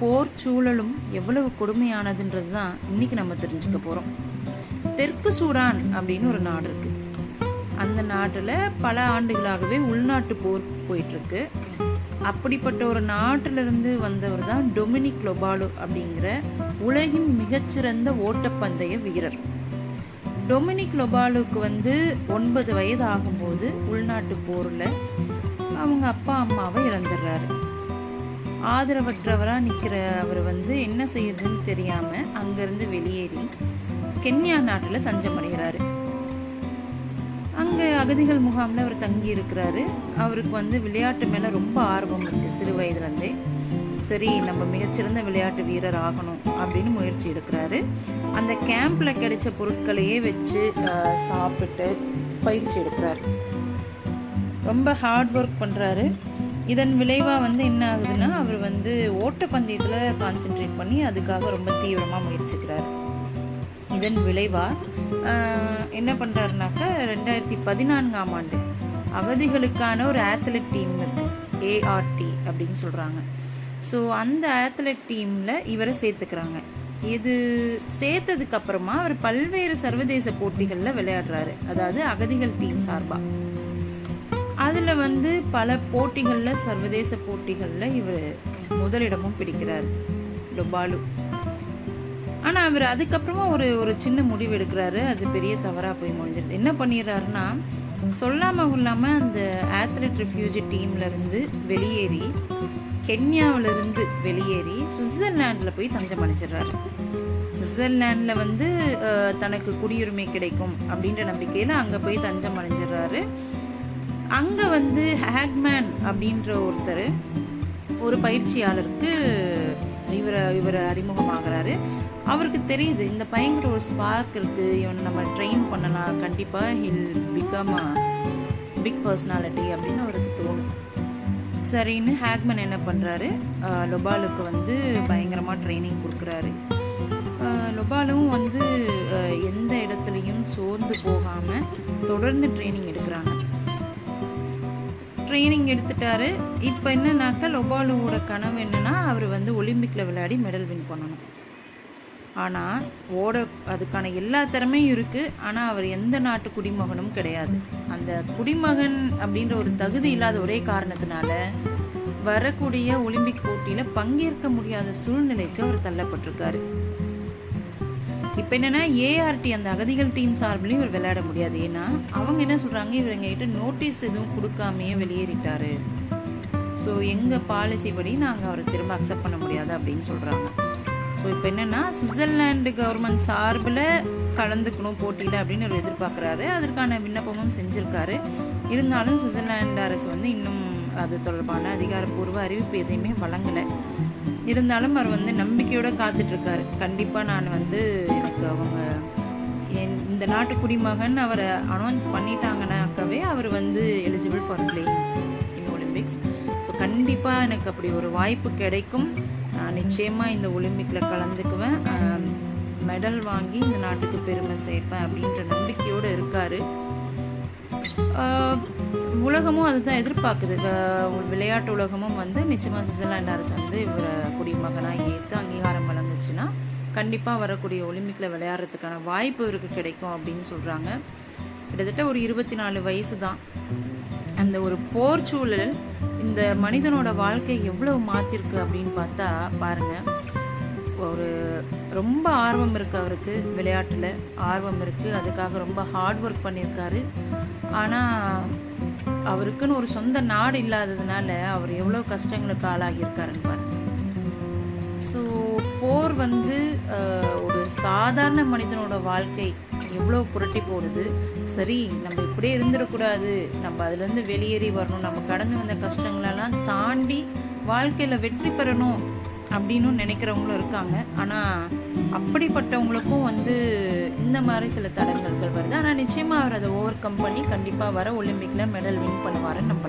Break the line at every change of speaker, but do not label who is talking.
போர் சூழலும் எவ்வளவு கொடுமையானதுன்றது தான் இன்னைக்கு நம்ம தெரிஞ்சுக்க போறோம். தெற்கு சூடான் அப்படின்னு ஒரு நாடு இருக்கு. அந்த நாட்டில் பல ஆண்டுகளாகவே உள்நாட்டு போர் போயிட்டுருக்கு. அப்படிப்பட்ட ஒரு நாட்டிலிருந்து வந்தவர் தான் டொமினிக் லொபாலோ அப்படிங்கிற உலகின் மிகச்சிறந்த ஓட்டப்பந்தய வீரர். டொமினிக் லொபாலுக்கு வந்து ஒன்பது வயது ஆகும்போது உள்நாட்டு போரில் அவங்க அப்பா அம்மாவை இழந்துடுறாரு. ஆதரவற்றவராக நிற்கிற அவர் வந்து என்ன செய்யறதுன்னு தெரியாமல் அங்கேருந்து வெளியேறி கென்யா நாட்டில் தஞ்சம் அடைகிறாரு. அங்கே அகதிகள் முகாமில் அவர் தங்கி இருக்கிறாரு. அவருக்கு வந்து விளையாட்டு மேலே ரொம்ப ஆர்வம் இருக்குது சிறு வயதுலேருந்தே. சரி நம்ம மிகச்சிறந்த விளையாட்டு வீரர் ஆகணும் அப்படின்னு முயற்சி எடுக்கிறாரு. அந்த கேம்பில் கிடைச்ச பொருட்களையே வச்சு சாப்பிட்டு பயிற்சி எடுக்கிறாரு. ரொம்ப ஹார்ட் ஒர்க் பண்ணுறாரு இதன் விளைவாக வந்து என்ன ஆகுதுன்னா அவர் வந்து ஓட்டப்பந்தயத்தில் கான்சென்ட்ரேட் பண்ணி அதுக்காக ரொம்ப தீவிரமாக முயற்சிக்கிறார். இதன் விளைவாக என்ன பண்ணுறாருனாக்கா ரெண்டாயிரத்தி பதினான்காம் ஆண்டு அகதிகளுக்கான ஒரு ஆத்லெட் டீம் இருக்கு. ஏஆர்டி அப்படின்னு சொல்கிறாங்க ஸோ அந்த ஆத்லெட் டீமில் இவரை சேர்த்துக்கிறாங்க. இது சேர்த்ததுக்கு அப்புறமா அவர் பல்வேறு சர்வதேச போட்டிகளில் விளையாடுறாரு. அதாவது அகதிகள் டீம் சார்பாக அதில் வந்து பல போட்டிகளில் சர்வதேச போட்டிகளில் இவர் முதலிடமும் பிடிக்கிறார் டொபாலு ஆனால் அவர் அதுக்கப்புறமா ஒரு ஒரு சின்ன முடிவு எடுக்கிறாரு. அது பெரிய தவறாக போய் முடிஞ்சிருது. என்ன பண்ணிடுறாருன்னா சொல்லாமல் கொள்ளாமல் அந்த ஆத்லெட் ரெஃப்யூஜி டீம்லேருந்து வெளியேறி கென்யாவிலிருந்து வெளியேறி சுவிட்சர்லாண்டில் போய் தஞ்சம் அடைச்சிடுறாரு சுவிட்சர்லாண்டில் வந்து தனக்கு குடியுரிமை கிடைக்கும் அப்படின்ற நம்பிக்கையில் அங்கே போய் தஞ்சம் அடைஞ்சிடுறாரு. அங்கே வந்து ஹேக்மேன் அப்படின்ற ஒருத்தர் ஒரு பயிற்சியாளருக்கு இவரை இவரை அறிமுகமாகறாரு. அவருக்கு தெரியுது இந்த பையன்கிட்ட ஒரு ஸ்பார்க் இருக்குது இவன் நம்ம ட்ரெயின் பண்ணலாம் கண்டிப்பாக ஹில் பிகம் பிக் பர்சனாலிட்டி அப்படின்னு அவருக்கு தோணுது. சரின்னு ஹேக்மன் என்ன பண்ணுறாரு லொபாலுக்கு வந்து பயங்கரமாக ட்ரைனிங் கொடுக்குறாரு. லொபாலும் வந்து எந்த இடத்துலையும் சோர்ந்து போகாமல் தொடர்ந்து ட்ரைனிங் எடுக்கிறாங்க. ட்ரைனிங் எடுத்துட்டாரு. இப்போ என்னன்னாக்கா லொபாலுவோட கனவு என்னன்னா அவர் வந்து ஒலிம்பிக்கில் விளையாடி மெடல் வின் பண்ணணும். ஆனால் ஓட அதுக்கான எல்லா திறமையும் இருக்குது ஆனால் அவர் எந்த நாட்டு குடிமகனும் கிடையாது. அந்த குடிமகன் அப்படின்ற ஒரு தகுதி இல்லாத ஒரே காரணத்தினால வரக்கூடிய ஒலிம்பிக் போட்டியில் பங்கேற்க முடியாத சூழ்நிலைக்கு அவர் தள்ளப்பட்டிருக்காரு. இப்போ என்னென்னா ஏஆர்டி அந்த அகதிகள் டீம் சார்பிலையும் இவர் விளையாட முடியாது. ஏன்னா அவங்க என்ன சொல்கிறாங்க இவர் எங்ககிட்ட நோட்டீஸ் எதுவும் கொடுக்காமையே வெளியேறிட்டாரு. ஸோ எங்கள் பாலிசி படி நாங்கள் அவரை திரும்ப அக்செப்ட் பண்ண முடியாது அப்படின்னு சொல்கிறாங்க ஸோ இப்போ என்னென்னா சுவிட்சர்லாண்டு கவர்மெண்ட் சார்பில் கலந்துக்கணும் போட்டியில் அப்படின்னு அவர் எதிர்பார்க்குறாரு. அதற்கான விண்ணப்பமும் செஞ்சுருக்காரு. இருந்தாலும் சுவிட்சர்லாந்து அரசு வந்து இன்னும் அது தொடர்பான அதிகாரப்பூர்வ அறிவிப்பு எதையுமே வழங்கலை. இருந்தாலும் அவர் வந்து நம்பிக்கையோடு காத்துட்ருக்காரு கண்டிப்பாக நான் வந்து இந்த நாட்டு குடிமகன் அவரை அனௌன்ஸ் பண்ணிட்டாங்கனாக்கவே அவர் வந்து eligible for playing in Olympics so கண்டிப்பாக எனக்கு அப்படி ஒரு வாய்ப்பு கிடைக்கும். நான் நிச்சயமாக இந்த ஒலிம்பிக்கில் கலந்துக்குவேன். மெடல் வாங்கி இந்த நாட்டுக்கு பெருமை சேர்ப்பேன் அப்படின்ற நம்பிக்கையோடு இருக்காரு. உலகமும் அதுதான் எதிர்பார்க்குது. விளையாட்டு உலகமும் வந்து நிச்சயமாக சுவிட்சர்லாந்து அரசு வந்து இவரை குடிமகனாக ஏற்று அங்கீகாரம் வழங்குச்சுன்னா கண்டிப்பாக வரக்கூடிய ஒலிம்பிக்கில் விளையாடுறதுக்கான வாய்ப்பு இவருக்கு கிடைக்கும் அப்படின்னு சொல்கிறாங்க கிட்டத்தட்ட ஒரு இருபத்தி நாலு வயசு தான் அந்த ஒரு போர் சூழல் இந்த மனிதனோட வாழ்க்கை எவ்வளவு மாற்றிருக்கு அப்படின்னு பார்த்தா பாருங்கள் ஒரு ரொம்ப ஆர்வம் இருக்கு அவருக்கு விளையாட்டில். ஆர்வம் இருக்கு. அதுக்காக ரொம்ப ஹார்ட் ஒர்க் பண்ணியிருக்காரு. ஆனால் அவருக்குன்னு ஒரு சொந்த நாடு இல்லாததுனால அவர் எவ்வளோ கஷ்டங்களுக்கு ஆளாகியிருக்காருன்னு பாருங்க. ஸோ போர் வந்து ஒரு சாதாரண மனிதனோட வாழ்க்கை எவ்வளோ புரட்டி போடுது. சரி நம்ம இப்படியே இருந்துடக்கூடாது. நம்ம அதுலேருந்து வெளியேறி வரணும். நம்ம கடந்து வந்த கஷ்டங்களெல்லாம் தாண்டி வாழ்க்கையில் வெற்றி பெறணும் அப்படின்னு நினைக்கிறவங்களும் இருக்காங்க. ஆனால் அப்படிப்பட்டவங்களுக்கும் வந்து இந்த மாதிரி சில தடங்கல்கள் வருது. ஆனால் நிச்சயமாக அவர் அதை ஓவர் கம் பண்ணி கண்டிப்பாக வர ஒலிம்பிக்கில் மெடல் வின் பண்ணுவாருன்னு நம்பலாம்.